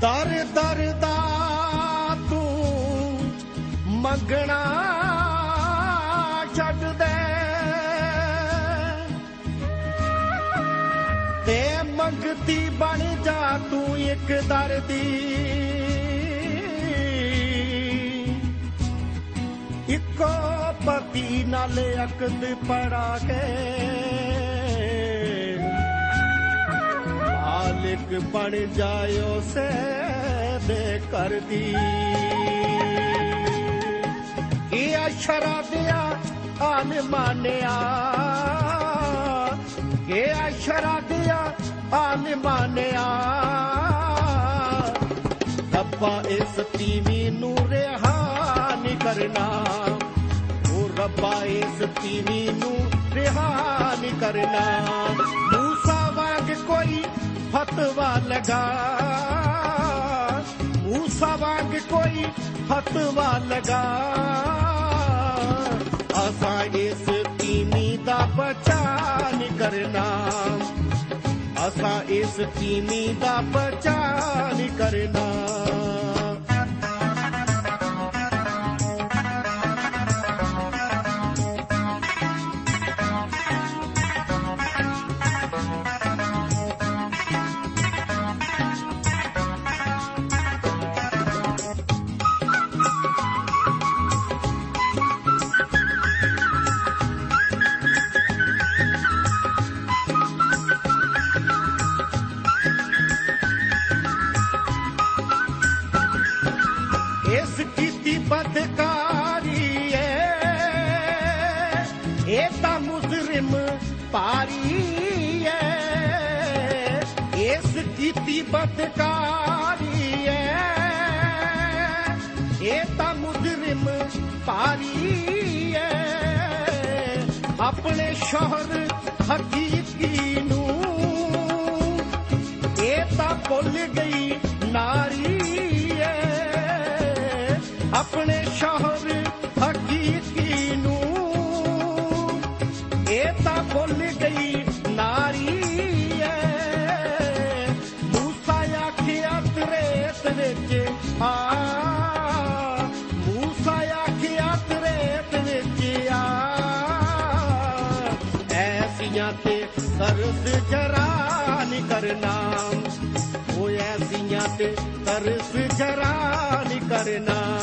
ਦਰ ਦਰ ਦਾ ਤੂੰ ਮੰਗਣਾ ਛੱਡ ਦੇ। ਤੇ ਮੰਗਤੀ ਬਣ ਜਾ ਤੂੰ ਇੱਕ ਦਰ ਦੀ। ਇੱਕੋ ਪਤੀ ਨਾਲ ਅਕਦ ਪੜਾ ਕੇ ਮਾਲਿਕ ਬਣ ਜਾਇਓ ਸੇ ਦੇ। ਕਰਦੀ ਇਹ ਸ਼ਰਾਬਿਆ ਆਨ ਮਾਨਿਆ, ਇਹ ਸ਼ਰਾਬਿਆ ਆਨ ਮਾਨਿਆ। ਰੱਬਾ ਇਸ ਤੀਵੀ ਨੂੰ ਰਿਹਾ ਨਹੀਂ ਕਰਨਾ ਉਹ ਰੱਬਾ ਇਸ ਤੀਵੀ ਨੂੰ ਰਿਹਾ ਨਹੀਂ ਕਰਨਾ। ਮੂਸਾ ਵਾਂਗ ਕੋਈ ਫਤਵਾ ਲਗਾ। ਮੂਸਾ ਵਾਂਗ ਕੋਈ ਫਤਵਾ ਲਗਾ। ਅਸਾਂ ਇਸ ਤੀਮੀ ਦਾ ਬਚਾ ਨਹੀਂ ਕਰਨਾ। ਅਸਾਂ ਇਸ ਤੀਮੀ ਦਾ ਬਚਾ ਨਹੀਂ ਕਰਨਾ। ਕੀਤੀ ਬਦਕਾਰੀ ਏ ਇਹ ਤਾਂ ਮੁਜਰਮ ਪਾਰੀ ਏ ਆਪਣੇ ਸ਼ੋਹਰ ਹਕੀਕੀ ਨੂੰ ਇਹ ਤਾਂ ਭੁੱਲ ਗਈ ਨਾਰੀ ਏ ਆਪਣੇ ਸ਼ੋਹਰ ਹਕੀਕੀ ਤਰਸ ਜਰਾ ਨਹੀਂ ਕਰਨਾ। ਉਹ ਐਸੀਆਂ ਤੇ ਤਰਸ ਜਰਾ ਨਹੀਂ ਕਰਨਾ।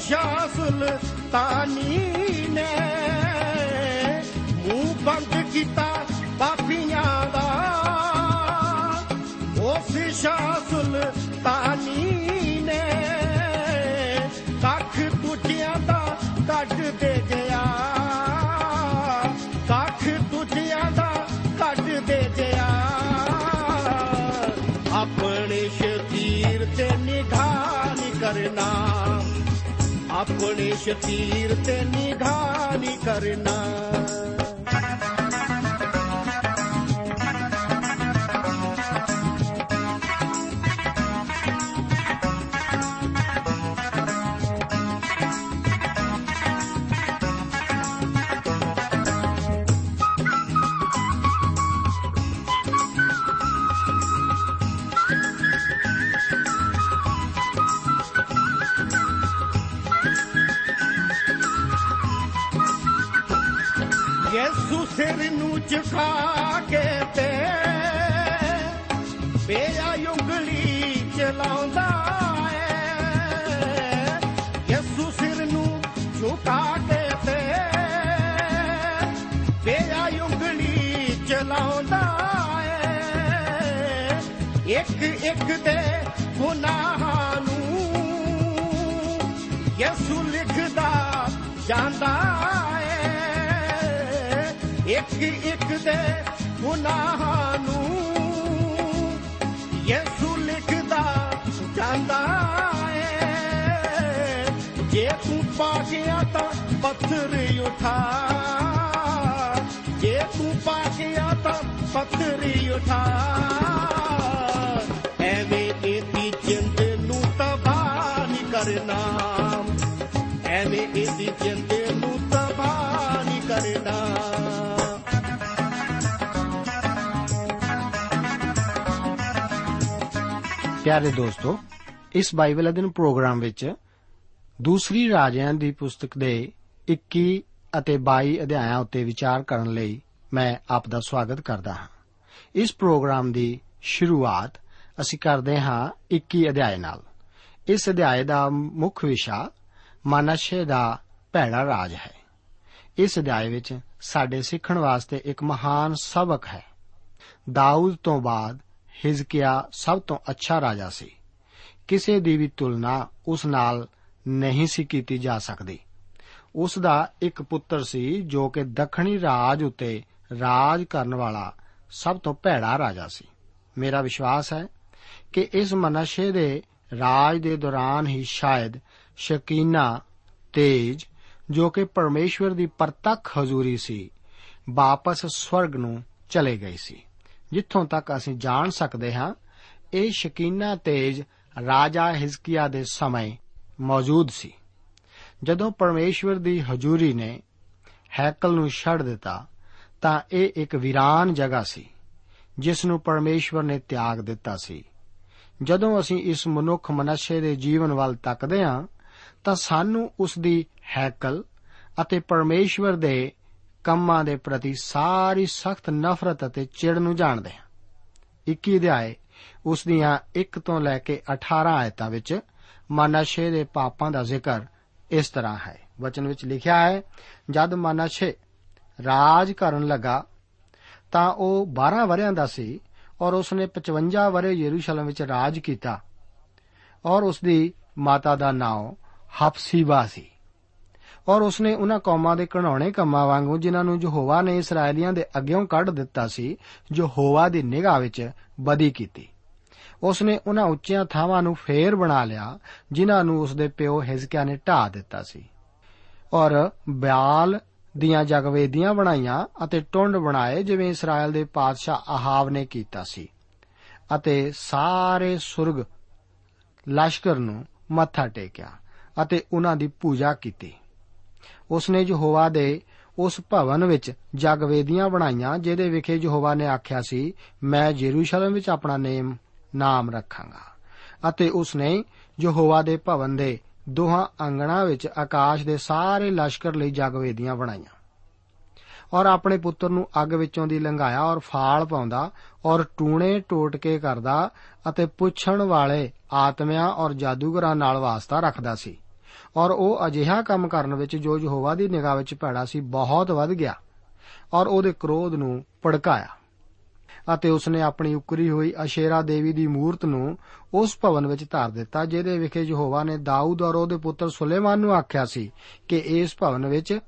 ਸ਼ਾਹ ਸੁਲਤਾਨੀ ਨੇ ਮੂੰਹ ਬੰਦ ਕੀਤਾ ਆਪਣੇ ਸ਼ਤੀਰ ਤੇ ਨਿਗਾਹ ਨੀ ਕਰਨਾ। ਸਿਰ ਨੂੰ ਝੁਕਾ ਕੇ ਤੇ ਬੇਆ ਉਂਗਲੀ ਚਲਾਉਂਦਾ ਏ ਯੇਸੂ ਸਿਰ ਨੂੰ ਝੁਕਾ ਕੇ ਤੇ ਬੇਆ ਉਂਗਲੀ ਚਲਾਉਂਦਾ ਏ ਇੱਕ ਇੱਕ ਦੇ ਗੁਨਾਹਾਂ ਨੂੰ ਯੇਸੂ ਲਿਖਦਾ ਜਾਂਦਾ ਏ ਇੱਕ ਇੱਕ ਦੇ ਗੁਨਾਹਾਂ ਨੂੰ ਯੇਸੂ ਲਿਖਦਾ ਜਾਂਦਾ ਏ। ਜੇ ਤੂੰ ਪਾ ਗਿਆ ਤਾਂ ਪੱਥਰ ਉਠਾ। ਜੇ ਤੂੰ ਪਾ ਗਿਆ ਤਾਂ ਪੱਥਰ ਉਠਾ। ਪਿਆਰੇ ਦੋਸਤੋ, ਇਸ ਬਾਈਬਲ ਅਧਿਨ ਪ੍ਰੋਗਰਾਮ ਵਿੱਚ ਦੂਸਰੀ ਰਾਜਿਆਂ ਦੀ ਪੁਸਤਕ ਦੇ 21 ਅਤੇ 22 ਅਧਿਆਇਆਂ ਉੱਤੇ ਵਿਚਾਰ ਕਰਨ ਲਈ ਮੈਂ ਆਪ ਦਾ ਸਵਾਗਤ ਕਰਦਾ ਹਾਂ। ਇਸ ਪ੍ਰੋਗਰਾਮ ਦੀ ਸ਼ੁਰੂਆਤ ਅਸੀਂ ਕਰਦੇ ਹਾਂ 21 ਅਧਿਆਇ ਨਾਲ। ਇਸ ਅਧਿਆਇ ਦਾ ਮੁੱਖ ਵਿਸ਼ਾ ਮਨਸ਼ੇ ਦਾ ਭੈੜਾ ਰਾਜ ਹੈ। ਇਸ ਅਧਿਆਇ ਵਿੱਚ ਸਾਡੇ ਸਿੱਖਣ ਵਾਸਤੇ ਇੱਕ ਮਹਾਨ ਸਬਕ ਹੈ। ਦਾਊਦ ਤੋਂ ਬਾਅਦ ਹਿਜ਼ਕੀਆ ਸਭ ਤੋਂ ਅੱਛਾ ਰਾਜਾ ਸੀ। ਕਿਸੇ ਦੀ ਵੀ ਤੁਲਨਾ ਉਸ ਨਾਲ ਨਹੀਂ ਸੀ ਕੀਤੀ ਜਾ ਸਕਦੀ। ਉਸ ਦਾ ਇੱਕ ਪੁੱਤਰ ਸੀ ਜੋ ਕਿ ਦੱਖਣੀ ਰਾਜ ਉਤੇ ਰਾਜ ਕਰਨ ਵਾਲਾ ਸਭ ਤੋਂ ਭੈੜਾ ਰਾਜਾ ਸੀ। ਮੇਰਾ ਵਿਸ਼ਵਾਸ ਹੈ ਕਿ ਇਸ ਮਨਸ਼ੇ ਦੇ ਰਾਜ ਦੇ ਦੌਰਾਨ ਹੀ ਸ਼ਾਇਦ ਸ਼ਕੀਨਾ, ਤੇਜ, ਜੋ ਕਿ ਪਰਮੇਸ਼ਵਰ ਦੀ ਪ੍ਰਤੱਖ ਹਜ਼ੂਰੀ ਸੀ, ਵਾਪਸ ਸਵਰਗ ਨੂੰ ਚਲੇ ਗਈ ਸੀ। ਜਿੱਥੋਂ ਤੱਕ ਅਸੀਂ ਜਾਣ ਸਕਦੇ ਹਾਂ, ਇਹ ਸ਼ਕੀਨਾ ਤੇਜ ਰਾਜਾ ਹਿਜ਼ਕੀਆ ਦੇ ਸਮੇਂ ਮੌਜੂਦ ਸੀ। ਜਦੋਂ ਪਰਮੇਸ਼ਵਰ ਦੀ ਹਜ਼ੂਰੀ ਨੇ ਹੈਕਲ ਨੂੰ ਛੱਡ ਦਿੱਤਾ, ਤਾਂ ਇਹ ਇੱਕ ਵੀਰਾਨ ਜਗ੍ਹਾ ਸੀ, ਜਿਸ ਨੂੰ ਪਰਮੇਸ਼ਵਰ ਨੇ ਤਿਆਗ ਦਿੱਤਾ ਸੀ। ਜਦੋਂ ਅਸੀਂ ਇਸ ਮਨੁੱਖ ਮਨੁੱਖੇ ਦੇ ਜੀਵਨ ਵੱਲ ਤੱਕਦੇ ਹਾਂ, ਤਾਂ ਸਾਨੂੰ ਉਸ ਦੀ ਹੈਕਲ ਅਤੇ ਪਰਮੇਸ਼ਵਰ ਦੇ ਕੰਮਾਂ ਦੇ ਪ੍ਰਤੀ ਸਾਰੀ ਸਖਤ ਨਫ਼ਰਤ ਅਤੇ ਚਿੜ ਨੂੰ ਜਾਣਦੇ ਹਾਂ। 21 ਅਧਿਆਏ, ਉਸ ਦੀਆਂ 1 ਤੋਂ ਲੈ ਕੇ 18 ਆਇਤਾਂ ਵਿੱਚ ਮਨਸ਼ੇ ਦੇ ਪਾਪਾਂ ਦਾ ਜ਼ਿਕਰ ਇਸ ਤਰ੍ਹਾਂ ਹੈ। ਵਚਨ ਵਿੱਚ ਲਿਖਿਆ ਹੈ, ਜਦ ਮਨਸ਼ੇ ਰਾਜ ਕਰਨ ਲੱਗਾ, ਤਾਂ ਉਹ 12 ਵਰਿਆਂ ਦਾ ਸੀ ਔਰ ਉਸ ਨੇ 55 ਵਰੇ ਯਰੂਸ਼ਲਮ ਵਿੱਚ ਰਾਜ ਕੀਤਾ ਔਰ ਉਸ ਦੀ ਮਾਤਾ ਦਾ ਨਾਮ ਹਫਸੀਬਾ ਸੀ। ਔਰ ਉਸਨੇ ਉਹਨਾਂ ਕੌਮਾਂ ਦੇ ਕਣਾਉਣੇ ਕੰਮਾਂ ਵਾਂਗੂ, ਜਿਨ੍ਹਾਂ ਨੂੰ ਯਹੋਵਾ ਨੇ ਇਸرائیਲੀਆਂ ਦੇ ਅੱਗਿਓਂ ਕੱਢ ਦਿੱਤਾ ਸੀ, ਯਹੋਵਾ ਦੀ ਨਿਗਾਹ ਵਿੱਚ ਬਦੀ ਕੀਤੀ। ਉਸਨੇ ਉਹਨਾਂ ਉੱਚੀਆਂ ਥਾਵਾਂ ਨੂੰ ਫੇਰ ਬਣਾ ਲਿਆ, ਜਿਨ੍ਹਾਂ ਨੂੰ ਉਸਦੇ ਪਿਓ ਹਿਜ਼ਕੀਆ ਨੇ ਢਾ ਦਿੱਤਾ ਸੀ। ਔਰ ਬਿਆਲ ਦੀਆਂ ਜਗਵੇਦੀਆਂ ਬਣਾਈਆਂ ਅਤੇ ਟੁੰਡ ਬਣਾਏ, ਜਿਵੇਂ ਇਸਰਾਇਲ ਦੇ ਪਾਦਸ਼ਾਹ ਆਹਾਵ ਨੇ ਕੀਤਾ ਸੀ। ਅਤੇ ਸਾਰੇ ਸੁਰਗ ਲਸ਼ਕਰ ਨੂੰ ਮੱਥਾ ਟੇਕਿਆ ਅਤੇ ਉਹਨਾਂ ਦੀ ਪੂਜਾ ਕੀਤੀ। ਉਸਨੇ ਯਹੋਵਾ ਦੇ ਉਸ ਭਵਨ ਵਿੱਚ ਜਗਵੇਦੀਆਂ ਬਣਾਈਆਂ, ਜਿਹਦੇ ਵਿਖੇ ਯਹੋਵਾ ਨੇ ਆਖਿਆ ਸੀ, ਮੈਂ ਜੇਰੂਸ਼ਲਮ ਵਿੱਚ ਆਪਣਾ ਨੇਮ, ਨਾਮ ਰੱਖਾਂਗਾ। ਅਤੇ ਉਸਨੇ ਯਹੋਵਾ ਦੇ ਭਵਨ ਦੇ ਦੋਹਾਂ ਅੰਗਣਾ ਵਿੱਚ ਆਕਾਸ਼ ਦੇ ਸਾਰੇ ਲਸ਼ਕਰ ਲਈ ਜਗਵੇਦੀਆਂ ਬਣਾਈਆਂ। ਔਰ ਆਪਣੇ ਪੁੱਤਰ ਨੂੰ ਅੱਗ ਵਿੱਚੋਂ ਦੀ ਲੰਘਾਇਆ ਔਰ ਫਾਲ ਪਾਉਂਦਾ ਔਰ ਟੂਣੇ ਟੋਟਕੇ ਕਰਦਾ ਅਤੇ ਪੁੱਛਣ ਵਾਲੇ ਆਤਮਿਆਂ ਔਰ ਜਾਦੂਗਰਾਂ ਨਾਲ ਵਾਸਤਾ ਰੱਖਦਾ ਸੀ। ਔਰ ਉਹ ਅਜਿਹਾ ਕੰਮ ਕਰਨ ਵਿੱਚ ਜੋ ਯਹੋਵਾ ਦੀ ਨਿਗਾਹ ਵਿੱਚ ਭੈੜਾ ਸੀ, ਬਹੁਤ ਵੱਧ ਗਿਆ ਔਰ ਉਹਦੇ ਕ੍ਰੋਧ ਨੂੰ ਭੜਕਾਇਆ ਅਤੇ ਉਸਨੇ ਆਪਣੀ ਉਕਰੀ ਹੋਈ ਅਸ਼ੇਰਾ ਦੇਵੀ ਦੀ ਮੂਰਤ ਨੂੰ ਉਸ ਭਵਨ ਵਿੱਚ ਧਰ ਦਿੱਤਾ, ਜਿਹਦੇ ਵਿਖੇ ਯਹੋਵਾ ਨੇ ਦਾਊਦ ਔਰ ਉਹਦੇ ਪੁੱਤਰ ਸੁਲੇਮਾਨ ਨੂੰ ਆਖਿਆ ਸੀ ਕਿ ਇਸ ਭਵਨ ਵਿੱਚ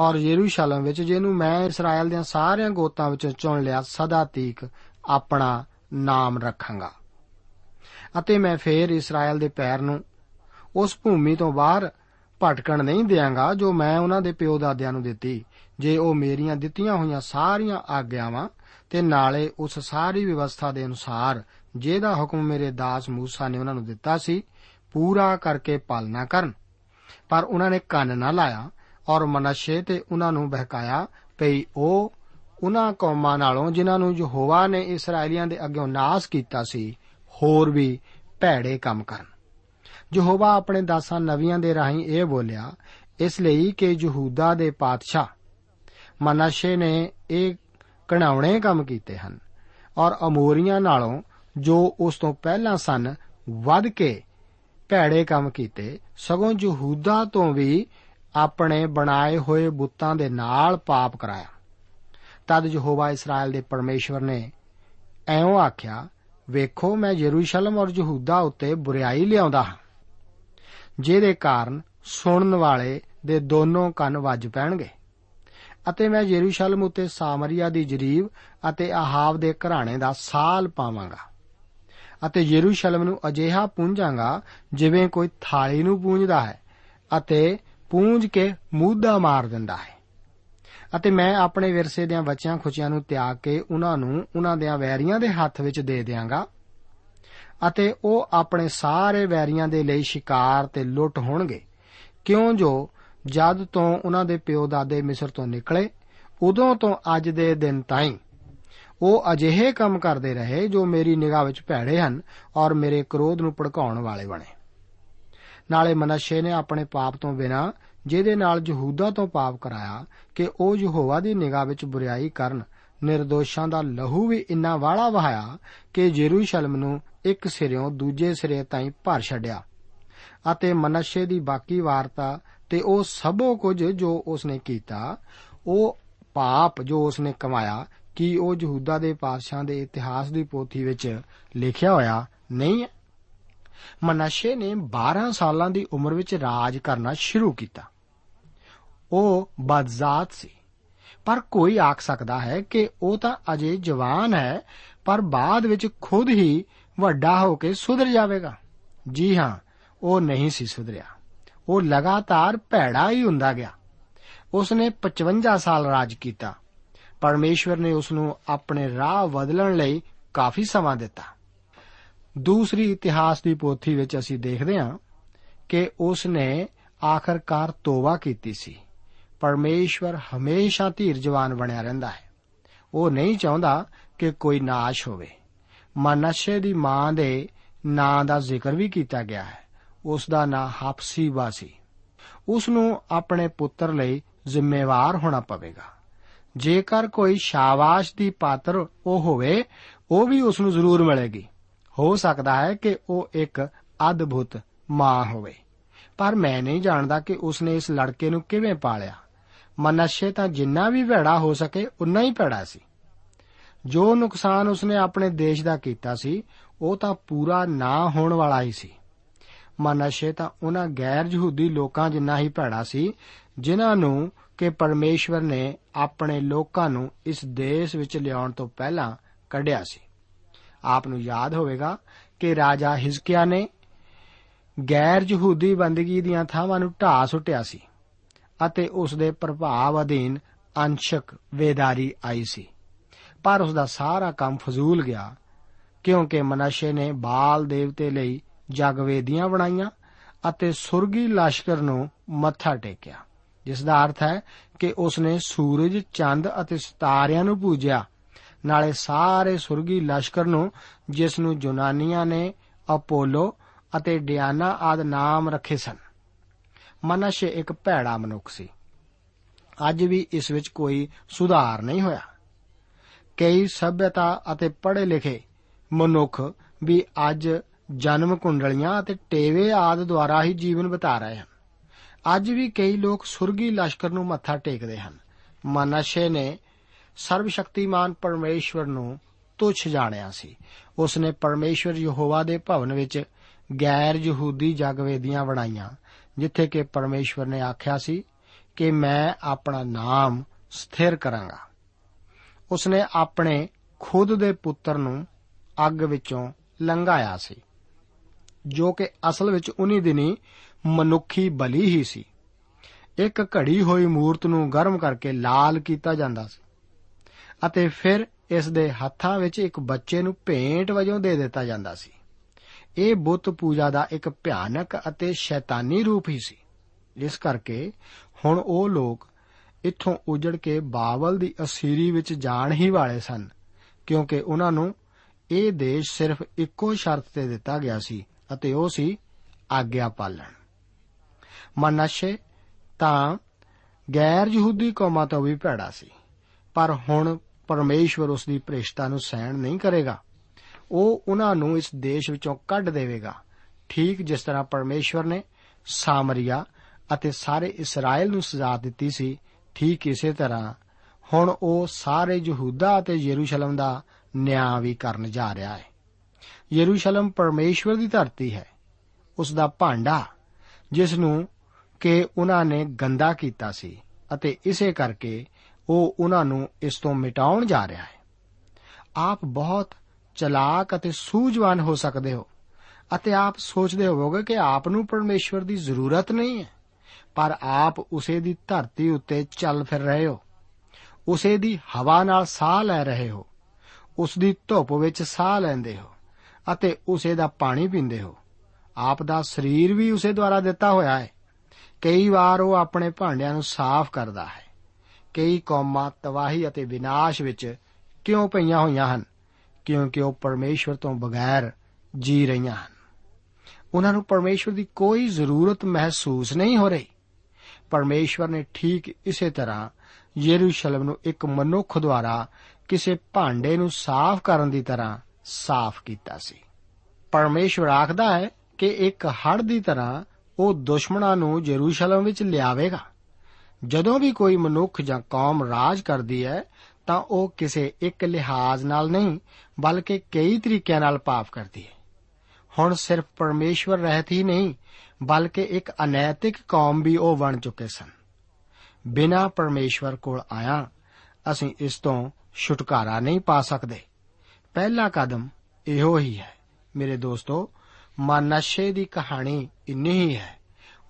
ਔਰ ਯਰੂਸ਼ਲਮ ਵਿੱਚ, ਜਿਹਨੂੰ ਮੈਂ ਇਸਰਾਇਲ ਦੇ ਸਾਰਿਆਂ ਗੋਤਾਂ ਵਿੱਚੋਂ ਚੁਣ ਲਿਆ, ਸਦਾ ਤੀਕ ਆਪਣਾ ਨਾਮ ਰੱਖਾਂਗਾ। ਅਤੇ ਮੈਂ ਫੇਰ ਇਸਰਾਇਲ ਦੇ ਪੈਰ ਨੂੰ ਉਸ ਭੂਮੀ ਤੋਂ ਬਾਹਰ ਭਟਕਣ ਨਹੀਂ ਦੇਵਾਂਗਾ ਜੋ ਮੈਂ ਉਹਨਾਂ ਦੇ ਪਿਓ ਦਾਦਿਆਂ ਨੂੰ ਦਿੱਤੀ। ਜੇ ਉਹ ਮੇਰੀਆਂ ਦਿੱਤੀਆਂ ਹੋਈਆਂ ਸਾਰੀਆਂ ਆਗਿਆਵਾਂ ਤੇ ਨਾਲੇ ਉਸ ਸਾਰੀ ਵਿਵਸਥਾ ਦੇ ਅਨੁਸਾਰ ਜਿਹਦਾ ਹੁਕਮ ਮੇਰੇ ਦਾਸ موسی ਨੇ ਉਹਨਾਂ ਨੂੰ ਦਿੱਤਾ ਸੀ, ਪੂਰਾ ਕਰਕੇ ਪਾਲਣਾ ਕਰਨ। ਪਰ ਉਹਨਾਂ ਨੇ ਕੰਨ ਨਾ ਲਾਇਆ ਔਰ ਮਨਸ਼ੇ ਤੇ ਉਹਨਾਂ ਨੂੰ ਬਹਿਕਾਇਆ ਪਈ ਉਹ ਉਹਨਾਂ ਕੌਮਾਂ ਨਾਲੋਂ ਜਿਨ੍ਹਾਂ ਨੂੰ ਯਹੋਵਾ ਨੇ ਇਸرائیਲੀਆਂ ਦੇ ਅੱਗੇ ਨਾਸ ਕੀਤਾ ਸੀ, ਹੋਰ ਵੀ ਭੈੜੇ ਕੰਮ ਕਰਨ। ਯਹੋਵਾ ਆਪਣੇ ਦਾਸਾਂ ਨਵੀਆਂ ਦੇ ਰਾਹੀਂ ਇਹ ਬੋਲਿਆ, ਇਸ ਲਈ ਕਿ ਯਹੂਦਾ ਦੇ ਪਾਤਸ਼ਾਹ ਮਨਸ਼ੇ ਨੇ ਇਹ ਕਣਾਉਣੇ ਕੰਮ ਕੀਤੇ ਹਨ ਔਰ ਅਮੋਰੀਆਂ ਨਾਲੋਂ ਜੋ ਉਸ ਤੋਂ ਪਹਿਲਾਂ ਸਨ, ਵੱਧ ਕੇ ਭੈੜੇ ਕੰਮ ਕੀਤੇ, ਸਗੋਂ ਯਹੂਦਾ ਤੋਂ ਵੀ ਆਪਣੇ ਬਣਾਏ ਹੋਏ ਬੁੱਤਾਂ ਦੇ ਨਾਲ ਪਾਪ ਕਰਾਇਆ। ਤਦ ਯਹੋਵਾ ਇਸਰਾਇਲ ਦੇ ਪਰਮੇਸ਼ਵਰ ਨੇ ਐਉਂ ਆਖਿਆ, ਵੇਖੋ ਮੈਂ ਯਰੂਸ਼ਲਮ ਔਰ ਯਹੂਦਾ ਉੱਤੇ ਬੁਰੀਾਈ ਲਿਆਉਂਦਾ ਹਾਂ। ਜਿਹਦੇ ਕਾਰਨ ਸੁਣਨ ਵਾਲੇ ਦੇ ਦੋਨੋਂ ਕੰਨ ਵੱਜ ਪੈਣਗੇ। ਅਤੇ ਮੈਂ ਯਰੂਸ਼ਲਮ ਉੱਤੇ ਸਾਮਰੀਆ ਦੀ ਜਰੀਬ ਅਤੇ ਆਹਾਬ ਦੇ ਘਰਾਣੇ ਦਾ ਸਾਲ ਪਾਵਾਂਗਾ। ਅਤੇ ਯਰੂਸ਼ਲਮ ਨੂੰ ਅਜਿਹਾ ਪੂੰਝਾਂਗਾ ਜਿਵੇਂ ਕੋਈ ਥਾਲੀ ਨੂੰ ਪੂੰਝਦਾ ਹੈ ਅਤੇ ਪੂੰਝ ਕੇ ਮੂਧਾ ਮਾਰ ਦਿੰਦਾ ਹੈ। ਅਤੇ ਮੈਂ ਆਪਣੇ ਵਿਰਸੇ ਦੇ ਬੱਚਿਆਂ ਖੁਚਿਆਂ ਨੂੰ ਤਿਆਗ ਕੇ ਉਹਨਾਂ ਨੂੰ ਉਹਨਾਂ ਦੇ ਵੈਰੀਆਂ ਦੇ ਹੱਥ ਵਿੱਚ ਦੇ ਦਿਆਂਗਾ। ਅਤੇ ਉਹ ਆਪਣੇ ਸਾਰੇ ਵੈਰੀਆਂ ਦੇ ਲਈ ਸ਼ਿਕਾਰ ਤੇ ਲੁੱਟ ਹੋਣਗੇ। ਕਿਉਂ ਜੋ ਜਦ ਤੋਂ ਉਹਨਾਂ ਦੇ ਪਿਓ ਦਾਦੇ ਮਿਸਰ ਤੋਂ ਨਿਕਲੇ, ਉਦੋਂ ਤੋਂ ਅੱਜ ਦੇ ਦਿਨ ਤਾਈਂ। ਉਹ ਅਜਿਹੇ ਕੰਮ ਕਰਦੇ ਰਹੇ ਜੋ ਮੇਰੀ ਨਿਗਾਹ ਵਿੱਚ ਭੈੜੇ ਹਨ ਔਰ ਮੇਰੇ ਕ੍ਰੋਧ ਨੂੰ ਭੜਕਾਉਣ ਵਾਲੇ ਬਣੇ। ਨਾਲੇ ਮਨਸ਼ੇ ਨੇ ਆਪਣੇ ਪਾਪ ਤੋਂ ਬਿਨਾ ਜਿਹਦੇ ਨਾਲ ਯਹੂਦਾ ਤੋਂ ਪਾਪ ਕਰਾਇਆ ਕਿ ਉਹ ਯਹੋਵਾ ਦੀ ਨਿਗਾਹ ਵਿੱਚ ਬੁਰੀਾਈ ਕਰਨ નિર્ਦੋਸ਼ਾਂ ਦਾ ਲਹੂ ਵੀ ਇੰਨਾ ਵਾਲਾ ਵਹਾਇਆ ਕਿ ਯਰੂਸ਼ਲਮ ਨੂੰ ਇੱਕ ਸਿਰਿਓਂ ਦੂਜੇ ਸਿਰੇ ਤਾਈਂ ਭਰ ਛੱਡਿਆ ਅਤੇ ਮਨਸ਼ੇ ਦੀ ਬਾਕੀ ਵਾਰਤਾ ਤੇ ਉਹ ਸਭੋ ਕੁਝ ਜੋ ਉਸਨੇ ਕੀਤਾ, ਉਹ ਪਾਪ ਜੋ ਉਸਨੇ ਕਮਾਇਆ, ਕੀ ਉਹ ਯਹੂਦਾ ਦੇ ਪਾਤਸ਼ਾਹਾਂ ਦੇ ਇਤਿਹਾਸ ਦੀ ਪੋਥੀ ਵਿੱਚ ਲਿਖਿਆ ਹੋਇਆ ਨਹੀਂ ਹੈ? ਮਨਸ਼ੇ ਨੇ 12 ਸਾਲਾਂ ਦੀ ਉਮਰ ਵਿੱਚ ਰਾਜ ਕਰਨਾ ਸ਼ੁਰੂ ਕੀਤਾ। ਉਹ ਬਦਜ਼ਾਤ ਸੀ। ਪਰ ਕੋਈ ਆਖ ਸਕਦਾ ਹੈ ਕਿ ਉਹ ਤਾਂ ਅਜੇ ਜਵਾਨ ਹੈ, ਪਰ ਬਾਅਦ ਵਿੱਚ ਖੁਦ ਹੀ ਵੱਡਾ ਹੋ ਕੇ ਸੁਧਰ ਜਾਵੇਗਾ। ਜੀ ਹਾਂ, ਉਹ ਨਹੀਂ ਸੀ ਸੁਧਰਿਆ। ਉਹ ਲਗਾਤਾਰ ਭੈੜਾ ਹੀ ਹੁੰਦਾ ਗਿਆ। ਉਸ ਨੇ 55 ਸਾਲ ਰਾਜ ਕੀਤਾ। ਪਰਮੇਸ਼ਵਰ ਨੇ ਉਸ ਨੂੰ ਆਪਣੇ ਰਾਹ ਬਦਲਣ ਲਈ ਕਾਫੀ ਸਮਾਂ ਦਿੱਤਾ। ਦੂਸਰੀ ਇਤਿਹਾਸ ਦੀ ਪੋਥੀ ਵਿੱਚ ਅਸੀਂ ਦੇਖਦੇ ਹਾਂ ਕਿ ਉਸ ਨੇ ਆਖਰਕਾਰ ਤੋਬਾ ਕੀਤੀ ਸੀ। ਪਰਮੇਸ਼ਵਰ ਹਮੇਸ਼ਾ ਧੀਰਜਵਾਨ ਬਣਿਆ ਰਹਿੰਦਾ ਹੈ। ਉਹ ਨਹੀਂ ਚਾਹੁੰਦਾ ਕਿ ਕੋਈ ਨਾਸ਼ ਹੋਵੇ। ਮਨਸ਼ੇ ਦੀ ਮਾਂ ਦੇ ਨਾਂ ਦਾ ਜ਼ਿਕਰ ਵੀ ਕੀਤਾ ਗਿਆ ਹੈ। ਉਸ ਦਾ ਨਾਂ ਹਫਸੀਬਾ ਸੀ। ਉਸ ਨੂੰ ਆਪਣੇ ਪੁੱਤਰ ਲਈ ਜ਼ਿੰਮੇਵਾਰ ਹੋਣਾ ਪਵੇਗਾ। ਜੇਕਰ ਕੋਈ ਸ਼ਾਬਾਸ਼ ਦੀ ਪਾਤਰ ਉਹ ਹੋਵੇ, ਉਹ ਵੀ ਉਸ ਨੂੰ ਜ਼ਰੂਰ ਮਿਲੇਗੀ। ਹੋ ਸਕਦਾ ਹੈ ਕਿ ਉਹ ਇੱਕ ਅਦਭੁਤ ਮਾਂ ਹੋਵੇ। ਪਰ ਮੈਂ ਨਹੀਂ ਜਾਣਦਾ ਕਿ ਉਸ ਨੇ ਇਸ ਲੜਕੇ ਨੂੰ ਕਿਵੇਂ ਪਾਲਿਆ। ਮਨਸ਼ੇ ਤਾਂ ਜਿੰਨਾ ਵੀ ਭੈੜਾ ਹੋ ਸਕੇ, ਉਨਾ ਹੀ ਭੈੜਾ ਸੀ। ਜੋ ਨੁਕਸਾਨ ਉਸਨੇ ਆਪਣੇ ਦੇਸ਼ ਦਾ ਕੀਤਾ ਸੀ, ਉਹ ਤਾਂ ਪੂਰਾ ਨਾ ਹੋਣ ਵਾਲਾ ਹੀ ਸੀ। ਮਨਸ਼ੇ ਤਾਂ ਉਹਨਾਂ ਗੈਰ ਯਹੂਦੀ ਲੋਕਾਂ ਜਿੰਨਾ ਹੀ ਭੈੜਾ ਸੀ, ਜਿਨ੍ਹਾਂ ਨੂੰ ਕਿ ਪਰਮੇਸ਼ਵਰ ਨੇ ਆਪਣੇ ਲੋਕਾਂ ਨੂੰ ਇਸ ਦੇਸ਼ ਵਿੱਚ ਲਿਆਉਣ ਤੋਂ ਪਹਿਲਾਂ ਕੱਢਿਆ ਸੀ। ਆਪ ਨੂੰ ਯਾਦ ਹੋਵੇਗਾ ਕਿ ਰਾਜਾ ਹਿਜ਼ਕੀਆ ਨੇ ਗੈਰ ਯਹੂਦੀ ਬੰਦਗੀ ਦੀਆਂ ਥਾਵਾਂ ਨੂੰ ਢਾਹ ਸੁੱਟਿਆ ਸੀ ਅਤੇ ਉਸ ਦੇ ਪ੍ਰਭਾਵ ਅਧੀਨ ਅੰਸ਼ਕ ਵੇਦਾਰੀ ਆਈ ਸੀ। ਪਰ ਉਸ ਦਾ ਸਾਰਾ ਕੰਮ ਫਜ਼ੂਲ ਗਿਆ, ਕਿਉਂਕਿ ਮਨਸ਼ੇ ਨੇ ਬਾਲ ਦੇਵਤੇ ਲਈ ਜਗਵੇਦੀਆਂ ਬਣਾਈਆਂ ਅਤੇ ਸੁਰਗੀ ਲਸ਼ਕਰ ਨੂੰ ਮੱਥਾ ਟੇਕਿਆ ਜਿਸ ਦਾ ਅਰਥ ਹੈ ਕਿ ਉਸ ਨੇ ਸੂਰਜ, ਚੰਦ ਅਤੇ ਸਿਤਾਰਿਆਂ ਨੂੰ ਪੂਜਿਆ। ਨਾਲੇ ਸਾਰੇ ਸੁਰਗੀ ਲਸ਼ਕਰ ਨੂੰ, ਜਿਸ ਨੂੰ ਜੁਨਾਨੀਆਂ ਨੇ ਅਪੋਲੋ ਅਤੇ ਡਿਆਨਾ ਆਦ ਨਾਮ ਰੱਖੇ ਸਨ। ਮਨਸ਼ੇ ਇੱਕ ਭੈੜਾ ਮਨੁੱਖ ਸੀ। ਅੱਜ ਵੀ ਇਸ ਵਿੱਚ ਕੋਈ ਸੁਧਾਰ ਨਹੀਂ ਹੋਇਆ। ਕਈ ਸਭਿਅਤਾ ਅਤੇ ਪੜ੍ਹੇ ਲਿਖੇ ਮਨੁੱਖ ਵੀ ਅੱਜ ਜਨਮ ਕੁੰਡਲੀਆਂ ਅਤੇ ਟੇਵੇ ਆਦ ਦੁਆਰਾ ਹੀ ਜੀਵਨ ਬਿਤਾ ਰਹੇ ਹਨ। ਅੱਜ ਵੀ ਕਈ ਲੋਕ ਸੁਰਗੀ ਲਸ਼ਕਰ ਨੂੰ ਮੱਥਾ ਟੇਕਦੇ ਹਨ। ਮਨਸ਼ੇ ਨੇ ਸਰਵ ਸ਼ਕਤੀਮਾਨ ਪਰਮੇਸ਼ਵਰ ਨੂੰ ਤੁੱਛ ਜਾਣਿਆ ਸੀ। ਉਸ ਨੇ ਪਰਮੇਸ਼ਵਰ ਯਹੋਵਾ ਦੇ ਭਵਨ ਵਿੱਚ ਗੈਰ ਯਹੂਦੀ ਜਗਵੇਦੀਆਂ ਬਣਾਈਆਂ, ਜਿੱਥੇ ਕਿ ਪਰਮੇਸ਼ਵਰ ਨੇ ਆਖਿਆ ਸੀ ਕਿ ਮੈਂ ਆਪਣਾ ਨਾਮ ਸਥਿਰ ਕਰਾਂਗਾ। ਉਸ ਨੇ ਆਪਣੇ ਖੁਦ ਦੇ ਪੁੱਤਰ ਨੂੰ ਅੱਗ ਵਿੱਚੋਂ ਲੰਘਾਇਆ ਸੀ, ਜੋ ਕਿ ਅਸਲ ਵਿੱਚ ਉਨੀ ਦਿਨੀ ਮਨੁੱਖੀ ਬਲੀ ਹੀ ਸੀ। ਇੱਕ ਘੜੀ ਹੋਈ ਮੂਰਤ ਨੂੰ ਗਰਮ ਕਰਕੇ ਲਾਲ ਕੀਤਾ ਜਾਂਦਾ ਸੀ ਅਤੇ ਫਿਰ ਇਸ ਦੇ ਹੱਥਾਂ ਵਿੱਚ ਇੱਕ ਬੱਚੇ ਨੂੰ ਭੇਂਟ ਵਜੋਂ ਦੇ ਦਿੱਤਾ ਜਾਂਦਾ ਸੀ। ਇਹ ਬੁੱਤ ਪੂਜਾ ਦਾ ਇੱਕ ਭਿਆਨਕ ਅਤੇ ਸ਼ੈਤਾਨੀ ਰੂਪ ਹੀ ਸੀ। ਇਸ ਕਰਕੇ ਹੁਣ ਉਹ ਲੋਕ ਇੱਥੋਂ ਉਜੜ ਕੇ ਬਾਬਲ ਦੀ ਅਸੀਰੀ ਵਿੱਚ ਜਾਣ ਹੀ ਵਾਲੇ ਸਨ, ਕਿਉਂਕਿ ਉਹਨਾਂ ਨੂੰ ਇਹ ਦੇਸ਼ ਸਿਰਫ ਇੱਕੋ ਸ਼ਰਤ ਤੇ ਦਿੱਤਾ ਗਿਆ ਸੀ ਅਤੇ ਉਹ ਸੀ ਆਗਿਆ ਪਾਲਣ। ਮਨਸ਼ੇ ਤਾਂ ਗੈਰ ਯਹੂਦੀ ਕੌਮਾਂ ਤੋਂ ਵੀ ਭੈੜਾ ਸੀ, ਪਰ ਹੁਣ ਪਰਮੇਸ਼ਵਰ ਉਸ ਦੀ ਭ੍ਰਿਸ਼ਟਤਾ ਨੂੰ ਸਹਿਣ ਨਹੀਂ ਕਰੇਗਾ। ਉਹ ਉਹਨਾਂ ਨੂੰ ਇਸ ਦੇਸ਼ ਵਿੱਚੋਂ ਕੱਢ ਦੇਵੇਗਾ, ਠੀਕ ਜਿਸ ਤਰ੍ਹਾਂ ਪਰਮੇਸ਼ਵਰ ਨੇ ਸਾਮਰੀਆ ਅਤੇ ਸਾਰੇ ਇਸਰਾਇਲ ਨੂੰ ਸਜ਼ਾ ਦਿੱਤੀ ਸੀ ਠੀਕ ਇਸੇ ਤਰ੍ਹਾਂ ਹੁਣ ਉਹ ਸਾਰੇ ਯਹੂਦਾ ਅਤੇ ਯਰੂਸ਼ਲਮ ਦਾ ਨਿਆਂ ਵੀ ਕਰਨ ਜਾ ਰਿਹਾ ਹੈ। ਯਰੂਸ਼ਲਮ ਪਰਮੇਸ਼ਵਰ ਦੀ ਧਰਤੀ ਹੈ। ਉਸ ਦਾ ਭਾਂਡਾ, ਜਿਸ ਨੂੰ ਕਿ ਉਹਨਾਂ ਨੇ ਗੰਦਾ ਕੀਤਾ ਸੀ ਅਤੇ ਇਸੇ ਕਰਕੇ ਉਹ ਉਹਨਾਂ ਨੂੰ ਇਸ ਤੋਂ ਮਿਟਾਉਣ ਜਾ ਰਿਹਾ ਹੈ। ਆਪ ਬਹੁਤ ਚਲਾਕ ਅਤੇ ਸੂਝਵਾਨ ਹੋ ਸਕਦੇ ਹੋ ਅਤੇ ਆਪ ਸੋਚਦੇ ਹੋਵੋਗੇ ਕਿ ਆਪ ਨੂੰ ਪਰਮੇਸ਼ਵਰ ਦੀ ਜ਼ਰੂਰਤ ਨਹੀਂ ਹੈ। ਪਰ ਆਪ ਉਸੇ ਦੀ ਧਰਤੀ ਉੱਤੇ ਚੱਲ ਫਿਰ ਰਹੇ ਹੋ। ਉਸੇ ਦੀ ਹਵਾ ਨਾਲ ਸਾਹ ਲੈ ਰਹੇ ਹੋ। ਉਸ ਦੀ ਧੁੱਪ ਵਿੱਚ ਸਾਹ ਲੈਂਦੇ ਹੋ ਅਤੇ ਉਸੇ ਦਾ ਪਾਣੀ ਪੀਂਦੇ ਹੋ। ਆਪ ਦਾ ਸਰੀਰ ਵੀ ਉਸੇ ਦੁਆਰਾ ਦਿੱਤਾ ਹੋਇਆ ਹੈ। ਕਈ ਵਾਰ ਉਹ ਆਪਣੇ ਭਾਂਡਿਆਂ ਨੂੰ ਸਾਫ਼ ਕਰਦਾ ਹੈ। ਕਈ ਕੌਮਾਂ ਤਬਾਹੀ ਅਤੇ ਵਿਨਾਸ਼ ਵਿੱਚ ਕਿਉਂ ਪਈਆਂ ਹੋਈਆਂ ਹਨ? ਕਿਉਂਕਿ ਉਹ ਪਰਮੇਸ਼ਵਰ ਤੋਂ ਬਗੈਰ ਜੀ ਰਹੀਆਂ ਹਨ। ਉਹਨਾਂ ਨੂੰ ਪਰਮੇਸ਼ਵਰ ਦੀ ਕੋਈ ਜ਼ਰੂਰਤ ਮਹਿਸੂਸ ਨਹੀਂ ਹੋ ਰਹੀ। ਪਰਮੇਸ਼ਵਰ ਨੇ ਠੀਕ ਇਸੇ ਤਰ੍ਹਾਂ ਯਰੂਸ਼ਲਮ ਨੂੰ ਇੱਕ ਮਨੁੱਖ ਦੁਆਰਾ ਕਿਸੇ ਭਾਂਡੇ ਨੂੰ ਸਾਫ਼ ਕਰਨ ਦੀ ਤਰ੍ਹਾਂ ਸਾਫ਼ ਕੀਤਾ ਸੀ। ਪਰਮੇਸ਼ਵਰ ਆਖਦਾ ਹੈ ਕਿ ਇੱਕ ਹੜ ਦੀ ਤਰ੍ਹਾਂ ਉਹ ਦੁਸ਼ਮਣਾਂ ਨੂੰ ਯਰੂਸ਼ਲਮ ਵਿੱਚ ਲਿਆਵੇਗਾ। ਜਦੋਂ ਵੀ ਕੋਈ ਮਨੁੱਖ ਜਾਂ ਕੌਮ ਰਾਜ ਕਰਦੀ ਹੈ, ਤਾਂ ਉਹ ਕਿਸੇ ਇੱਕ ਲਿਹਾਜ਼ ਨਾਲ ਨਹੀਂ, ਬਲਕਿ ਕਈ ਤਰੀਕਿਆਂ ਨਾਲ ਪਾਪ ਕਰਦੀ ਹੈ। ਹੁਣ ਸਿਰਫ ਪਰਮੇਸ਼ਵਰ ਰਹਿਤ ਹੀ ਨਹੀਂ ਬਲਕਿ ਇੱਕ ਅਨੈਤਿਕ ਕੌਮ ਵੀ ਉਹ ਬਣ ਚੁੱਕੇ ਸਨ। ਬਿਨਾ ਪਰਮੇਸ਼ਵਰ ਕੋਲ ਆਇਆ, ਅਸੀਂ ਇਸ ਤੋਂ ਛੁਟਕਾਰਾ ਨਹੀਂ ਪਾ ਸਕਦੇ। ਪਹਿਲਾ ਕਦਮ ਇਹੋ ਹੀ ਹੈ। ਮੇਰੇ ਦੋਸਤੋ, ਮਨਸ਼ੇ ਦੀ ਕਹਾਣੀ ਇੰਨੀ ਹੀ ਹੈ।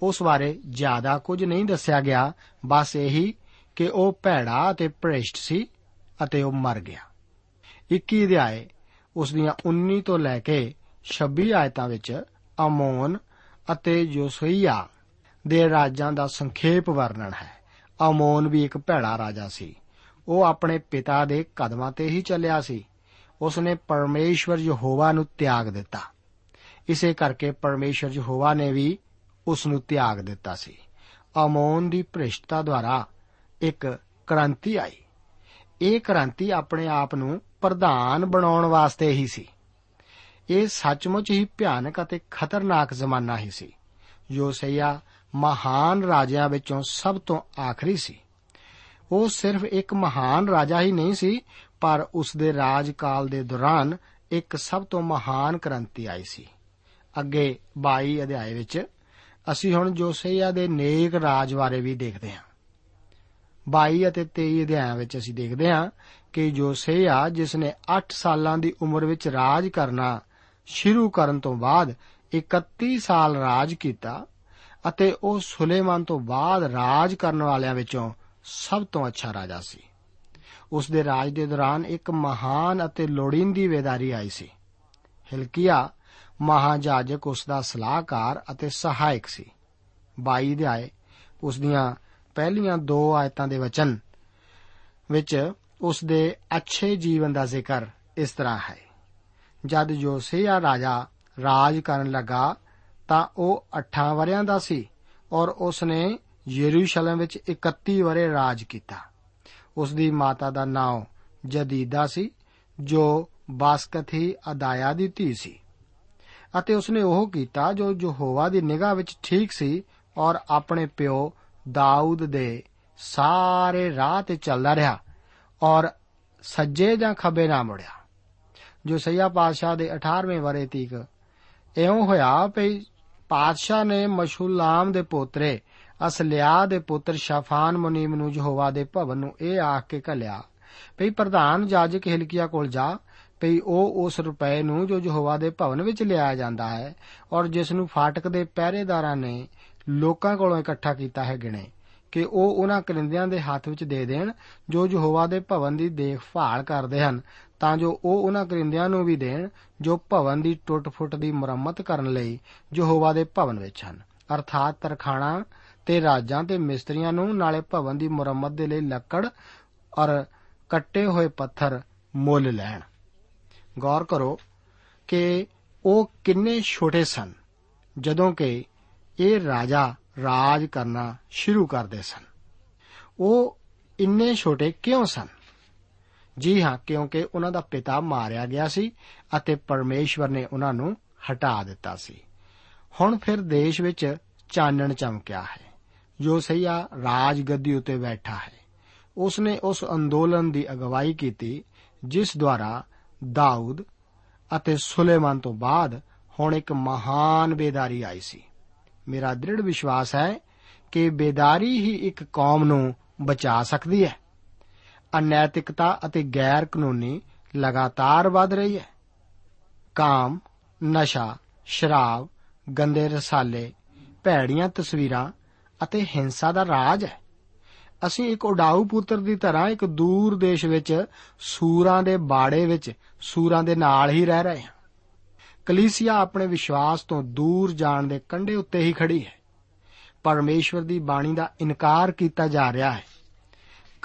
ਉਸ ਬਾਰੇ ਜ਼ਿਆਦਾ ਕੁਝ ਨਹੀਂ ਦੱਸਿਆ ਗਿਆ, ਬਸ ਇਹੀ ਕਿ ਉਹ ਭੈੜਾ ਅਤੇ ਭ੍ਰਿਸ਼ਟ ਸੀ ਅਤੇ ਉਹ ਮਰ ਗਿਆ। 21 ਅਧਿਆਏ, ਉਸ ਦੀਆਂ 19 ਤੋਂ ਲੈ ਕੇ 26 ਆਇਤਾਂ ਵਿੱਚ ਅਮੋਨ ਅਤੇ ਯੋਸੀਆ ਦੇ ਰਾਜਾਂ ਦਾ ਸੰਖੇਪ ਵਰਣਨ ਹੈ। ਅਮੋਨ ਵੀ ਇੱਕ ਭੈੜਾ ਰਾਜਾ ਸੀ। ਉਹ ਆਪਣੇ ਪਿਤਾ ਦੇ ਕਦਮਾਂ ਤੇ ਹੀ ਚੱਲਿਆ ਸੀ। ਉਸ ਨੇ ਪਰਮੇਸ਼ਵਰ ਯਹੋਵਾ ਨੂੰ ਤਿਆਗ ਦਿੱਤਾ। ਇਸੇ ਕਰਕੇ ਪਰਮੇਸ਼ਵਰ ਯਹੋਵਾ ਨੇ ਵੀ ਉਸ ਨੂੰ ਤਿਆਗ ਦਿੱਤਾ ਸੀ। ਅਮੋਨ ਦੀ ਭ੍ਰਿਸ਼ਟਤਾ ਦੁਆਰਾ ਇੱਕ ਕ੍ਰਾਂਤੀ ਆਈ। ਇਹ ਕ੍ਰਾਂਤੀ ਆਪਣੇ ਆਪ ਨੂੰ ਪ੍ਰਧਾਨ ਬਣਾਉਣ ਵਾਸਤੇ ਹੀ ਸੀ। ਇਹ ਸੱਚਮੁੱਚ ਹੀ ਭਿਆਨਕ ਅਤੇ ਖਤਰਨਾਕ ਜ਼ਮਾਨਾ ਹੀ ਸੀ। ਯੋਸੀਆ ਮਹਾਨ ਰਾਜਿਆਂ ਵਿੱਚੋਂ ਸਭ ਤੋਂ ਆਖਰੀ ਸੀ। ਉਹ ਸਿਰਫ ਇੱਕ ਮਹਾਨ ਰਾਜਾ ਹੀ ਨਹੀਂ ਸੀ, ਪਰ ਉਸ ਦੇ ਰਾਜਕਾਲ ਦੇ ਦੌਰਾਨ ਇੱਕ ਸਭ ਤੋਂ ਮਹਾਨ ਕ੍ਰਾਂਤੀ ਆਈ ਸੀ। ਅੱਗੇ 22 ਅਧਿਆਏ ਵਿੱਚ ਅਸੀਂ ਹੁਣ ਜੋਸੀਆ ਦੇ ਨੇਕ ਰਾਜ ਬਾਰੇ ਵੀ ਦੇਖਦੇ ਹਾਂ। 22 ਅਤੇ 23 ਅਧਿਆਇਆਂ ਵਿੱਚ ਅਸੀਂ ਦੇਖਦੇ ਹਾਂ ਕਿ ਜੋਸੀਆ ਜਿਸ ਨੇ 8 ਸਾਲਾਂ ਦੀ ਉਮਰ ਵਿੱਚ ਰਾਜ ਕਰਨਾ ਸ਼ੁਰੂ ਕਰਨ ਤੋਂ ਬਾਅਦ 31 ਸਾਲ ਰਾਜ ਕੀਤਾ ਅਤੇ ਉਹ ਸੁਲੇਮਾਨ ਤੋਂ ਬਾਅਦ ਰਾਜ ਕਰਨ ਵਾਲਿਆਂ ਵਿੱਚੋਂ ਸਭ ਤੋਂ ਅੱਛਾ ਰਾਜਾ ਸੀ। ਉਸ ਦੇ ਰਾਜ ਦੇ ਦੌਰਾਨ ਇੱਕ ਮਹਾਨ ਅਤੇ ਲੋੜੀਂਦੀ ਵੇਦਾਰੀ ਆਈ ਸੀ। ਹਿਲਕੀਆ ਮਹਾਜਾਜਕ ਉਸ ਦਾ ਸਲਾਹਕਾਰ ਅਤੇ ਸਹਾਇਕ ਸੀ। 22 ਅਧਿਆਏ, ਉਸ ਦੀਆਂ ਪਹਿਲੀਆਂ ਦੋ ਆਇਤਾਂ ਦੇ ਵਚਨ ਵਿੱਚ ਉਸ ਦੇ ਅੱਛੇ ਜੀਵਨ ਦਾ ਜ਼ਿਕਰ ਇਸ ਤਰ੍ਹਾਂ ਹੈ। ਜਦ ਯੋਸੀਆ ਰਾਜਾ ਰਾਜ ਕਰਨ ਲੱਗਾ ਤਾਂ ਉਹ 8 ਵਰਿਆਂ ਦਾ ਸੀ ਔਰ ਉਸ ਨੇ ਯਰੂਸ਼ਲਮ ਵਿੱਚ 31 ਵਰੇ ਰਾਜ ਕੀਤਾ। ਉਸ ਦੀ ਮਾਤਾ ਦਾ ਨਾਮ ਜਦੀਦਾ ਸੀ, ਜੋ ਬਾਸਕਥੀ ਅਦਾਇਆ ਦੀ ਧੀ ਸੀ। ਅਤੇ ਉਸਨੇ ਉਹ ਕੀਤਾ ਜੋ ਯਹੋਵਾ ਦੀ ਨਿਗਾਹ ਵਿੱਚ ਠੀਕ ਸੀ ਔਰ ਆਪਣੇ ਪਿਓ ਦਾਊਦ ਦੇ ਸਾਰੇ ਰਾਹ ਤੇ ਚੱਲਦਾ ਰਿਹਾ ਔਰ ਸੱਜੇ ਜਾਂ ਖੱਬੇ ਨਾ ਮੁੜਿਆ। ਜੋ ਸਈਆ ਪਾਤਸ਼ਾਹ ਦੇ 18ਵੇਂ ਵਰੇ ਤੀਕ। ਇਉਂ ਹੋਇਆ ਭਈ ਪਾਤਸ਼ਾਹ ਨੇ ਮਸ਼ੂਲਾਮ ਦੇ ਪੋਤਰੇ ਅਸਲਿਆ ਦੇ ਪੁੱਤਰ ਸ਼ਾਫਾਨ ਮੁਨੀਮ ਨੂੰ ਯਹੋਵਾ ਦੇ ਭਵਨ ਨੂੰ ਇਹ ਆਖ ਕੇ ਘੱਲਿਆ। ਭਈ ਪ੍ਰਧਾਨ ਜਾਜਕ ਹਿਲਕੀਆ ਕੋਲ ਜਾ, ਭਈ ਉਹ ਉਸ ਰੁਪਏ ਨੂੰ ਜੋ ਯਹੋਵਾ ਦੇ ਭਵਨ ਵਿੱਚ ਲਿਆਇਆ ਜਾਂਦਾ ਹੈ ਔਰ ਜਿਸ ਨੂੰ ਫਾਟਕ ਦੇ ਪਹਿਰੇਦਾਰਾਂ ਨੇ ਲੋਕਾਂ ਕੋਲੋਂ ਇਕੱਠਾ ਕੀਤਾ ਹੈ ਗਿਣੇ, ਕਿ ਉਹ ਉਹਨਾਂ ਕਰਿੰਦਿਆਂ ਦੇ ਹੱਥ ਵਿੱਚ ਦੇ ਦੇਣ ਜੋ ਯਹੋਵਾ ਦੇ ਭਵਨ ਦੀ ਦੇਖਭਾਲ ਕਰਦੇ ਹਨ ਤਾਂ ਜੋ ਉਹ ਉਹਨਾਂ ਕਰਿੰਦਿਆਂ ਨੂੰ ਵੀ ਦੇਣ, ਜੋ ਭਵਨ ਦੀ ਟੁੱਟ-ਫੁੱਟ ਦੀ ਮੁਰੰਮਤ ਕਰਨ ਲਈ ਯਹੋਵਾ ਦੇ ਭਵਨ ਵਿੱਚ ਹਨ। ਅਰਥਾਤ ਤਰਖਾਣਾ ਤੇ ਰਾਜਾਂ ਤੇ ਮਿਸਤਰੀਆਂ ਨੂੰ ਨਾਲੇ ਭਵਨ ਦੀ ਮੁਰੰਮਤ ਦੇ ਲਈ ਲੱਕੜ ਔਰ ਕੱਟੇ ਹੋਏ ਪੱਥਰ ਮੁੱਲ ਲੈਣ। ਗੌਰ ਕਰੋ ਕਿ ਉਹ ਕਿੰਨੇ ਛੋਟੇ ਸਨ, ਜਦੋਂ ਕਿ ਇਹ ਰਾਜਾ ਰਾਜ ਕਰਨਾ ਸ਼ੁਰੂ ਕਰਦੇ ਸਨ। ਉਹ ਇੰਨੇ ਛੋਟੇ ਕਿਉਂ ਸਨ? ਜੀ ਹਾਂ, ਕਿਉਂਕਿ ਉਹਨਾਂ ਦਾ ਪਿਤਾ ਮਾਰਿਆ ਗਿਆ ਸੀ ਅਤੇ ਪਰਮੇਸ਼ਵਰ ਨੇ ਉਹਨਾਂ ਨੂੰ ਹਟਾ ਦਿੱਤਾ ਸੀ। ਹੁਣ ਫਿਰ ਦੇਸ਼ ਵਿੱਚ ਚਾਨਣ ਚਮਕਿਆ ਹੈ। ਜੋ ਸਈਆ ਰਾਜ ਗੱਦੀ ਉਤੇ ਬੈਠਾ ਹੈ। ਉਸ ਨੇ ਉਸ ਅੰਦੋਲਨ ਦੀ ਅਗਵਾਈ ਕੀਤੀ, ਜਿਸ ਦੁਆਰਾ ਦਾਊਦ ਅਤੇ ਸੁਲੇਮਾਨ ਤੋਂ ਬਾਅਦ ਹੁਣ ਇੱਕ ਮਹਾਨ ਬੇਦਾਰੀ ਆਈ ਸੀ। ਮੇਰਾ ਦ੍ਰਿੜ ਵਿਸ਼ਵਾਸ ਹੈ ਕਿ ਬੇਦਾਰੀ ਹੀ ਇੱਕ ਕੌਮ ਨੂੰ ਬਚਾ ਸਕਦੀ ਹੈ। ਅਨੈਤਿਕਤਾ ਅਤੇ ਗੈਰ ਕਾਨੂੰਨੀ ਲਗਾਤਾਰ ਵਧ ਰਹੀ ਹੈ। ਕਾਮ, ਨਸ਼ਾ, ਸ਼ਰਾਬ, ਗੰਦੇ ਰਸਾਲੇ, ਭੈੜੀਆਂ ਤਸਵੀਰਾਂ ਅਤੇ ਹਿੰਸਾ ਦਾ ਰਾਜ ਹੈ। ਅਸੀਂ ਇੱਕ ਉਡਾਊ ਪੁੱਤਰ ਦੀ ਤਰ੍ਹਾਂ ਇੱਕ ਦੂਰ ਦੇਸ਼ ਵਿੱਚ ਸੂਰਾਂ ਦੇ ਬਾੜੇ ਵਿੱਚ ਸੂਰਾਂ ਦੇ ਨਾਲ ਹੀ ਰਹਿ ਰਹੇ ਹਾਂ। ਕਲੀਸਿਆ ਆਪਣੇ ਵਿਸ਼ਵਾਸ ਤੋਂ ਦੂਰ ਜਾਣ ਦੇ ਕੰਢੇ ਉੱਤੇ ਹੀ ਖੜੀ ਹੈ। ਪਰਮੇਸ਼ਵਰ ਦੀ ਬਾਣੀ ਦਾ ਇਨਕਾਰ ਕੀਤਾ ਜਾ ਰਿਹਾ ਹੈ।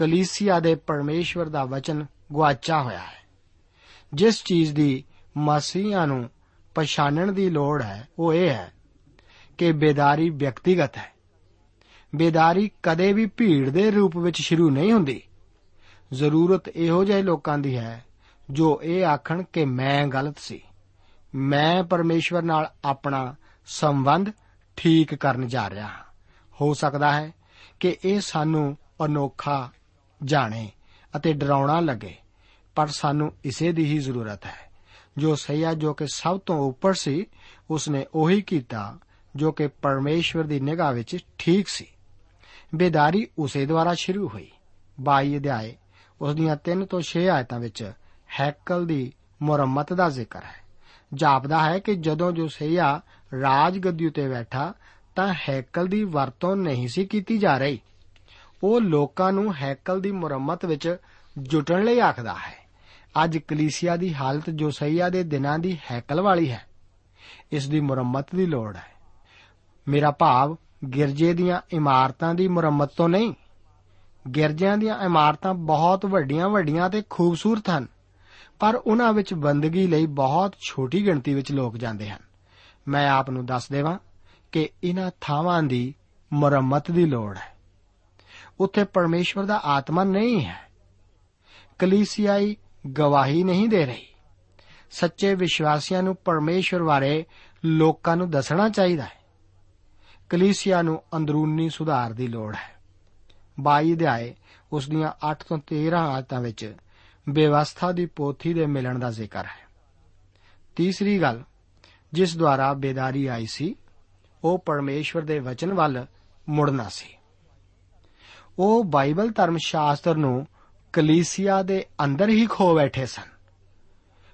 ਕਲੀਸਿਆ ਦੇ ਪਰਮੇਸ਼ਵਰ ਦਾ ਵਚਨ ਗੁਆਚਾ ਹੋਇਆ ਹੈ। ਜਿਸ ਚੀਜ਼ ਦੀ ਮਸੀਹਾਂ ਨੂੰ ਪਛਾਣਨ ਦੀ ਲੋੜ ਹੈ, ਉਹ ਇਹ ਹੈ ਕਿ ਬੇਦਾਰੀ ਵਿਅਕਤੀਗਤ ਹੈ। ਬੇਦਾਰੀ ਕਦੇ ਵੀ ਭੀੜ ਦੇ ਰੂਪ ਵਿੱਚ ਸ਼ੁਰੂ ਨਹੀਂ ਹੁੰਦੀ। ਜ਼ਰੂਰਤ ਇਹੋ ਜਿਹੇ ਲੋਕਾਂ ਦੀ ਹੈ, ਜੋ ਇਹ ਆਖਣ ਕਿ ਮੈਂ ਗਲਤ ਸੀ। ਮੈਂ ਪਰਮੇਸ਼ਵਰ ਨਾਲ ਆਪਣਾ ਸੰਬੰਧ ਠੀਕ ਕਰਨ ਜਾ ਰਿਹਾ ਹਾਂ। ਹੋ ਸਕਦਾ ਹੈ ਕਿ ਇਹ ਸਾਨੂੰ ਅਨੋਖਾ ਜਾਣੇ ਅਤੇ ਡਰਾਉਣਾ ਲੱਗੇ, ਪਰ ਸਾਨੂੰ ਇਸੇ ਦੀ ਹੀ ਜ਼ਰੂਰਤ ਹੈ। ਜੋ ਸਈਆ ਜੋ ਕਿ ਸਭ ਤੋਂ ਉੱਪਰ ਸੀ, ਉਸਨੇ ਉਹੀ ਕੀਤਾ ਜੋ ਕਿ ਪਰਮੇਸ਼ਵਰ ਦੀ ਨਿਗਾਹ ਵਿੱਚ ਠੀਕ ਸੀ। ਬੇਦਾਰੀ ਉਸੇ ਦੁਆਰਾ ਸ਼ੁਰੂ ਹੋਈ। 22 ਅਧਿਆਏ ਉਸ ਦੀਆਂ 3 ਤੋਂ 6 ਆਇਤਾਂ ਵਿੱਚ ਹੈਕਲ ਦੀ ਮੁਰੰਮਤ ਦਾ ਜ਼ਿਕਰ ਹੈ। ਜਾਪਦਾ ਹੈ ਕਿ ਜਦੋਂ ਜੋਸਈਆ ਰਾਜ ਗੱਦੀ ਉਤੇ ਬੈਠਾ, ਤਾਂ ਹੈਕਲ ਦੀ ਵਰਤੋਂ ਨਹੀਂ ਸੀ ਕੀਤੀ ਜਾ ਰਹੀ। ਉਹ ਲੋਕਾਂ ਨੂੰ ਹੈਕਲ ਦੀ ਮੁਰੰਮਤ ਵਿੱਚ ਜੁਟਣ ਲਈ ਆਖਦਾ ਹੈ। ਅੱਜ ਕਲੀਸਿਆ ਦੀ ਹਾਲਤ ਜੋਸਈਆ ਦੇ ਦਿਨਾਂ ਦੀ ਹੈਕਲ ਵਾਲੀ ਹੈ। ਇਸ ਦੀ ਮੁਰੰਮਤ ਦੀ ਲੋੜ ਹੈ। ਮੇਰਾ ਭਾਵ ਗਿਰਜੇ ਦੀਆਂ ਇਮਾਰਤਾਂ ਦੀ ਮੁਰੰਮਤ ਤੋਂ ਨਹੀਂ। ਗਿਰਜਿਆਂ ਦੀਆਂ ਇਮਾਰਤਾਂ ਬਹੁਤ ਵੱਡੀਆਂ-ਵੱਡੀਆਂ ਤੇ ਖੂਬਸੂਰਤ ਹਨ, ਪਰ ਉਹਨਾਂ ਵਿੱਚ ਬੰਦਗੀ ਲਈ ਬਹੁਤ ਛੋਟੀ ਗਿਣਤੀ ਵਿੱਚ ਲੋਕ ਜਾਂਦੇ ਹਨ। ਮੈਂ ਆਪ ਨੂੰ ਦੱਸ ਦੇਵਾਂ ਕਿ ਇਹਨਾਂ ਥਾਵਾਂ ਦੀ ਮੁਰੰਮਤ ਦੀ ਲੋੜ ਹੈ। ਉੱਥੇ ਪਰਮੇਸ਼ਵਰ ਦਾ ਆਤਮਾ ਨਹੀਂ ਹੈ। ਕਲੀਸਿਆਈ ਗਵਾਹੀ ਨਹੀਂ ਦੇ ਰਹੀ। ਸੱਚੇ ਵਿਸ਼ਵਾਸੀਆਂ ਨੂੰ ਪਰਮੇਸ਼ਵਰ ਬਾਰੇ ਲੋਕਾਂ ਨੂੰ ਦੱਸਣਾ ਚਾਹੀਦਾ ਹੈ। ਕਲੀਸਿਆ ਨੂੰ ਅੰਦਰੂਨੀ ਸੁਧਾਰ ਦੀ ਲੋੜ ਹੈ। 22 ਅਧਿਆਏ, ਉਸ ਦੀਆਂ 8 ਤੋਂ 13 ਆਇਤਾਂ ਵਿੱਚ ਬੇਵਸਥਾ ਦੀ ਪੋਥੀ ਦੇ ਮਿਲਣ ਦਾ ਜ਼ਿਕਰ ਹੈ। ਤੀਸਰੀ ਗੱਲ, ਜਿਸ ਦੁਆਰਾ ਬੇਦਾਰੀ ਆਈ ਸੀ, ਉਹ ਪਰਮੇਸ਼ਵਰ ਦੇ ਵਚਨ ਵੱਲ ਮੁੜਨਾ ਸੀ। ਉਹ ਬਾਈਬਲ ਧਰਮ ਸ਼ਾਸਤਰ ਨੂੰ ਕਲੀਸਿਆ ਦੇ ਅੰਦਰ ਹੀ ਖੋ ਬੈਠੇ ਸਨ।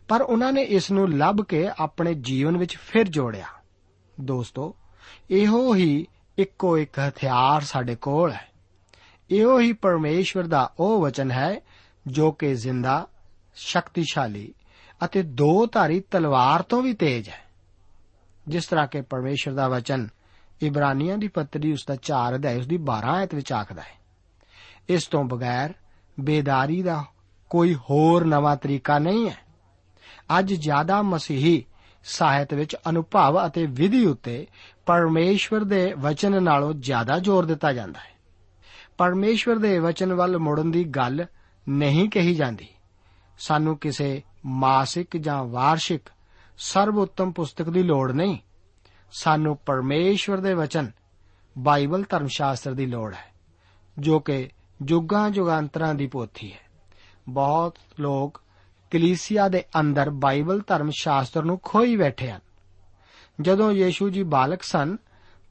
ਪਰ ਉਹਨਾਂ ਨੇ ਇਸ ਨੂੰ ਲੱਭ ਕੇ ਆਪਣੇ ਜੀਵਨ ਵਿੱਚ ਫਿਰ ਜੋੜਿਆ। ਦੋਸਤੋ, ਇਹੋ ਹੀ ਇੱਕੋ ਇੱਕ ਹਥਿਆਰ ਸਾਡੇ ਕੋਲ ਹੈ। ਇਹੋ ਹੀ ਪਰਮੇਸ਼ਵਰ ਦਾ ਉਹ ਵਚਨ ਹੈ ਜੋ ਕਿ ਜ਼ਿੰਦਾ, ਸ਼ਕਤੀਸ਼ਾਲੀ ਅਤੇ ਦੋ ਧਾਰੀ ਤਲਵਾਰ ਤੋਂ ਵੀ ਤੇਜ਼ ਹੈ। ਜਿਸ ਤਰ੍ਹਾਂ ਕਿ ਪਰਮੇਸ਼ਰ ਦਾ ਵਚਨ ਇਬਰਾਨੀਆਂ ਦੀ ਪੱਤਰੀ ਉਸ ਦਾ 4 ਅਧਿਆਇ ਉਸ ਦੀ 12 ਆਇਤ ਵਿੱਚ ਆਖਦਾ ਹੈ। ਇਸ ਤੋਂ ਬਗੈਰ ਬੇਦਾਰੀ ਦਾ ਕੋਈ ਹੋਰ ਨਵਾਂ ਤਰੀਕਾ ਨਹੀਂ ਹੈ। ਅੱਜ ਜ਼ਿਆਦਾ ਮਸੀਹੀ ਸਾਹਿਤ ਵਿੱਚ ਅਨੁਭਵ ਅਤੇ ਵਿਧੀ ਉੱਤੇ ਪਰਮੇਸ਼ਵਰ ਦੇ ਵਚਨ ਨਾਲੋਂ ਜ਼ਿਆਦਾ ਜ਼ੋਰ ਦਿੱਤਾ ਜਾਂਦਾ ਹੈ। ਪਰਮੇਸ਼ਵਰ ਦੇ ਵਚਨ ਵੱਲ ਮੁੜਨ ਦੀ ਗੱਲ ਨਹੀਂ ਕਹੀ ਜਾਂਦੀ। ਸਾਨੂੰ ਕਿਸੇ ਮਾਸਿਕ ਜਾਂ ਵਾਰਸ਼ਿਕ ਸਰਵਉੱਤਮ ਪੁਸਤਕ ਦੀ ਲੋੜ ਨਹੀਂ। ਸਾਨੂੰ ਪਰਮੇਸ਼ਵਰ ਦੇ ਵਚਨ ਬਾਈਬਲ ਧਰਮ ਸ਼ਾਸਤਰ ਦੀ ਲੋੜ ਹੈ, ਜੋ ਕਿ ਜੁਗਾਂ ਜੁਗਾਂਤਰਾਂ ਦੀ ਪੋਥੀ ਹੈ। ਬਹੁਤ ਲੋਕ ਕਲੀਸਿਆ ਦੇ ਅੰਦਰ ਬਾਈਬਲ ਧਰਮ ਸ਼ਾਸਤਰ ਨੂੰ ਖੋਈ ਬੈਠੇ ਹਨ। ਜਦੋਂ ਯੀਸ਼ੂ ਜੀ ਬਾਲਕ ਸਨ,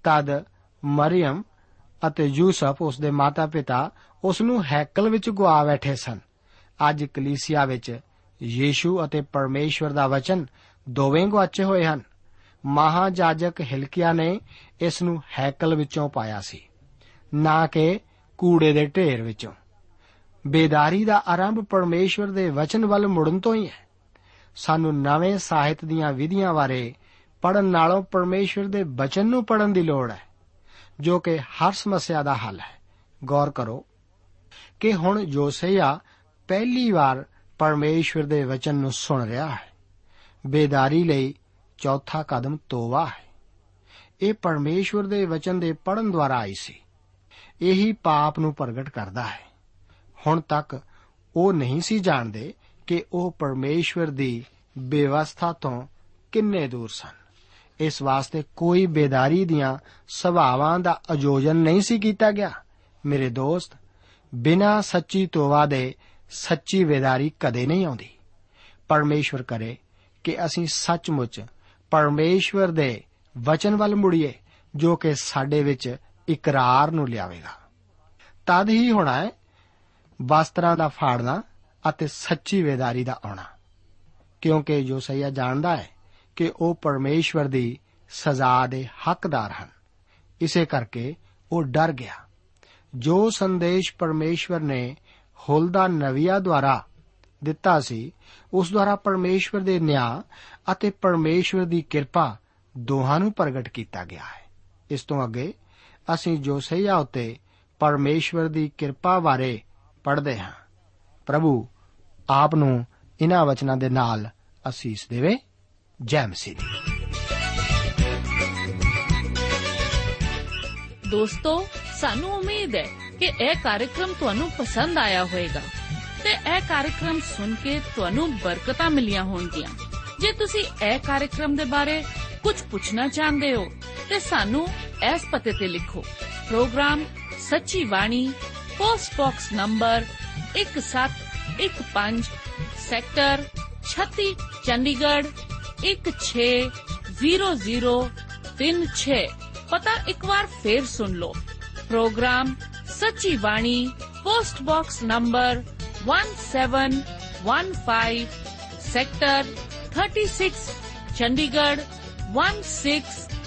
ਤਦ ਮਰੀਮ ਅਤੇ ਯੂਸਫ ਉਸ ਦੇ ਮਾਤਾ-ਪਿਤਾ ਉਸ ਨੂੰ ਹੈਕਲ ਵਿੱਚ ਗੁਆ ਬੈਠੇ ਸਨ। ਅੱਜ ਕਲੀਸਿਆ ਵਿੱਚ ਯੀਸ਼ੂ ਅਤੇ ਪਰਮੇਸ਼ਵਰ ਦਾ ਵਚਨ ਦੋਵੇਂ ਗੁਆਚੇ ਹੋਏ ਹਨ। ਮਹਾਜਾਜਕ ਹਿਲਕਿਆ ਨੇ ਇਸ ਨੂੰ ਹੈਕਲ ਵਿੱਚੋਂ ਪਾਇਆ ਸੀ। ਨਾ ਕਿ ਕੂੜੇ ਦੇ ਢੇਰ ਵਿੱਚੋਂ। ਬੇਦਾਰੀ ਦਾ ਆਰੰਭ ਪਰਮੇਸ਼ਵਰ ਦੇ ਵਚਨ ਵੱਲ ਮੁੜਨ ਤੋਂ ਹੀ ਹੈ। ਸਾਨੂੰ ਨਵੇਂ ਸਾਹਿਤ ਦੀਆਂ ਵਿਧੀਆਂ ਬਾਰੇ ਪੜਨ ਨਾਲੋਂ ਪਰਮੇਸ਼ਵਰ ਦੇ ਵਚਨ ਨੂੰ ਪੜਨ ਦੀ ਲੋੜ ਹੈ, ਜੋ ਕਿ ਹਰ ਸਮੱਸਿਆ ਦਾ ਹੱਲ ਹੈ। ਗੌਰ ਕਰੋ ਕਿ ਹੁਣ ਯੋਸੇਆ ਪਹਿਲੀ ਵਾਰ ਪਰਮੇਸ਼ਵਰ ਦੇ ਵਚਨ ਨੂੰ ਸੁਣ ਰਿਹਾ ਹੈ। ਬੇਦਾਰੀ ਲਈ ਚੌਥਾ ਕਦਮ ਤੋਵਾ ਹੈ। ਇਹ ਪਰਮੇਸ਼ਵਰ ਦੇ ਵਚਨ ਦੇ ਪੜਨ ਦੁਆਰਾ ਆਈ ਸੀ। ਇਹੀ ਪਾਪ ਨੂੰ ਪ੍ਰਗਟ ਕਰਦਾ ਹੈ। ਹੁਣ ਤੱਕ ਉਹ ਨਹੀਂ ਸੀ ਜਾਣਦੇ ਕਿ ਉਹ ਪਰਮੇਸ਼ਵਰ ਦੀ ਬੇਵਸਥਾ ਤੋਂ ਕਿੰਨੇ ਦੂਰ ਸਨ। ਇਸ ਵਾਸਤੇ ਕੋਈ ਬੇਦਾਰੀ ਦੀਆਂ ਸੁਭਾਵਾਂ ਦਾ ਆਯੋਜਨ ਨਹੀਂ ਸੀ ਕੀਤਾ ਗਿਆ। ਮੇਰੇ ਦੋਸਤ, ਬਿਨਾ ਸੱਚੀ ਤੋਵਾ ਦੇ ਸੱਚੀ ਬੇਦਾਰੀ ਕਦੇ ਨਹੀਂ ਆਉਂਦੀ। ਪਰਮੇਸ਼ਵਰ ਕਰੇ ਕਿ ਅਸੀਂ ਸੱਚਮੁੱਚ ਪਰਮੇਸ਼ਵਰ ਦੇ ਵਚਨ ਵੱਲ ਮੁੜੀਏ, ਜੋ ਕਿ ਸਾਡੇ ਵਿੱਚ ਇਕਰਾਰ ਨੂੰ ਲਿਆਵੇਗਾ। ਤਦ ਹੀ ਹੋਣਾ ਹੈ, ਵਸਤਰਾਂ ਦਾ ਫਾੜਨਾ ਅਤੇ ਸੱਚੀ ਵੇਦਾਰੀ ਦਾ ਆਉਣਾ। ਕਿਉਂਕਿ ਯੋਸਈਆ ਜਾਣਦਾ ਹੈ ਕਿ ਉਹ ਪਰਮੇਸ਼ਵਰ ਦੀ ਸਜ਼ਾ ਦੇ ਹੱਕਦਾਰ ਹਨ। ਇਸੇ ਕਰਕੇ ਉਹ ਡਰ ਗਿਆ। ਜੋ ਸੰਦੇਸ਼ ਪਰਮੇਸ਼ਵਰ ਨੇ ਹੁਲਦਾ ਨਵੀਆ ਦੁਆਰਾ ਦਿੱਤਾ ਸੀ, ਉਸ ਦੁਆਰਾ ਪਰਮੇਸ਼ਵਰ ਦੇ ਨਿਆਂ ਅਤੇ ਪਰਮੇਸ਼ਵਰ ਦੀ ਕਿਰਪਾ ਦੋਹਾਂ ਨੂੰ ਪ੍ਰਗਟ ਕੀਤਾ ਗਿਆ ਹੈ। ਇਸ ਤੋਂ ਅੱਗੇ ਅਸੀਂ ਜੋਸਈਆ ਉਤੇ ਪਰਮੇਸ਼ਵਰ ਦੀ ਕਿਰਪਾ ਬਾਰੇ ਪੜ੍ਹਦੇ ਹਾਂ। ਪ੍ਰਭੂ, ਆਪ ਨੂੰ ਇਹਨਾਂ ਵਚਨਾਂ ਦੇ ਨਾਲ ਅਸੀਸ ਦੇਵੇ। ਜੈ ਮਸੀਹ ਦੀ। ਦੋਸਤੋ, ਸਾਨੂੰ ਉਮੀਦ ਹੈ ਕਿ ਇਹ ਕਾਰਜਕ੍ਰਮ ਤੁਹਾਨੂੰ ਪਸੰਦ ਆਇਆ ਹੋਵੇਗਾ ਤੇ ਇਹ ਕਾਰਜਕ੍ਰਮ ਸੁਣ ਕੇ ਤੁਹਾਨੂੰ ਬਰਕਤਾਂ ਮਿਲੀਆਂ ਹੋਣਗੀਆਂ। ਜੇ ਤੁਸੀਂ ਇਹ ਕਾਰਜਕ੍ਰਮ ਦੇ ਬਾਰੇ ਕੁਝ ਪੁੱਛਣਾ ਚਾਹੁੰਦੇ ਹੋ ਤੇ ਸਾਨੂੰ ਇਸ ਪਤੇ ਤੇ ਲਿਖੋ programme Sachi Bani post box number 1715 sector 36 Chandigarh 160036 ਪਤਾ ਇੱਕ ਵਾਰ ਫੇਰ ਸੁਣ ਲਓ programme Sachi Bani post box number 1715 sector 36 Chandigarh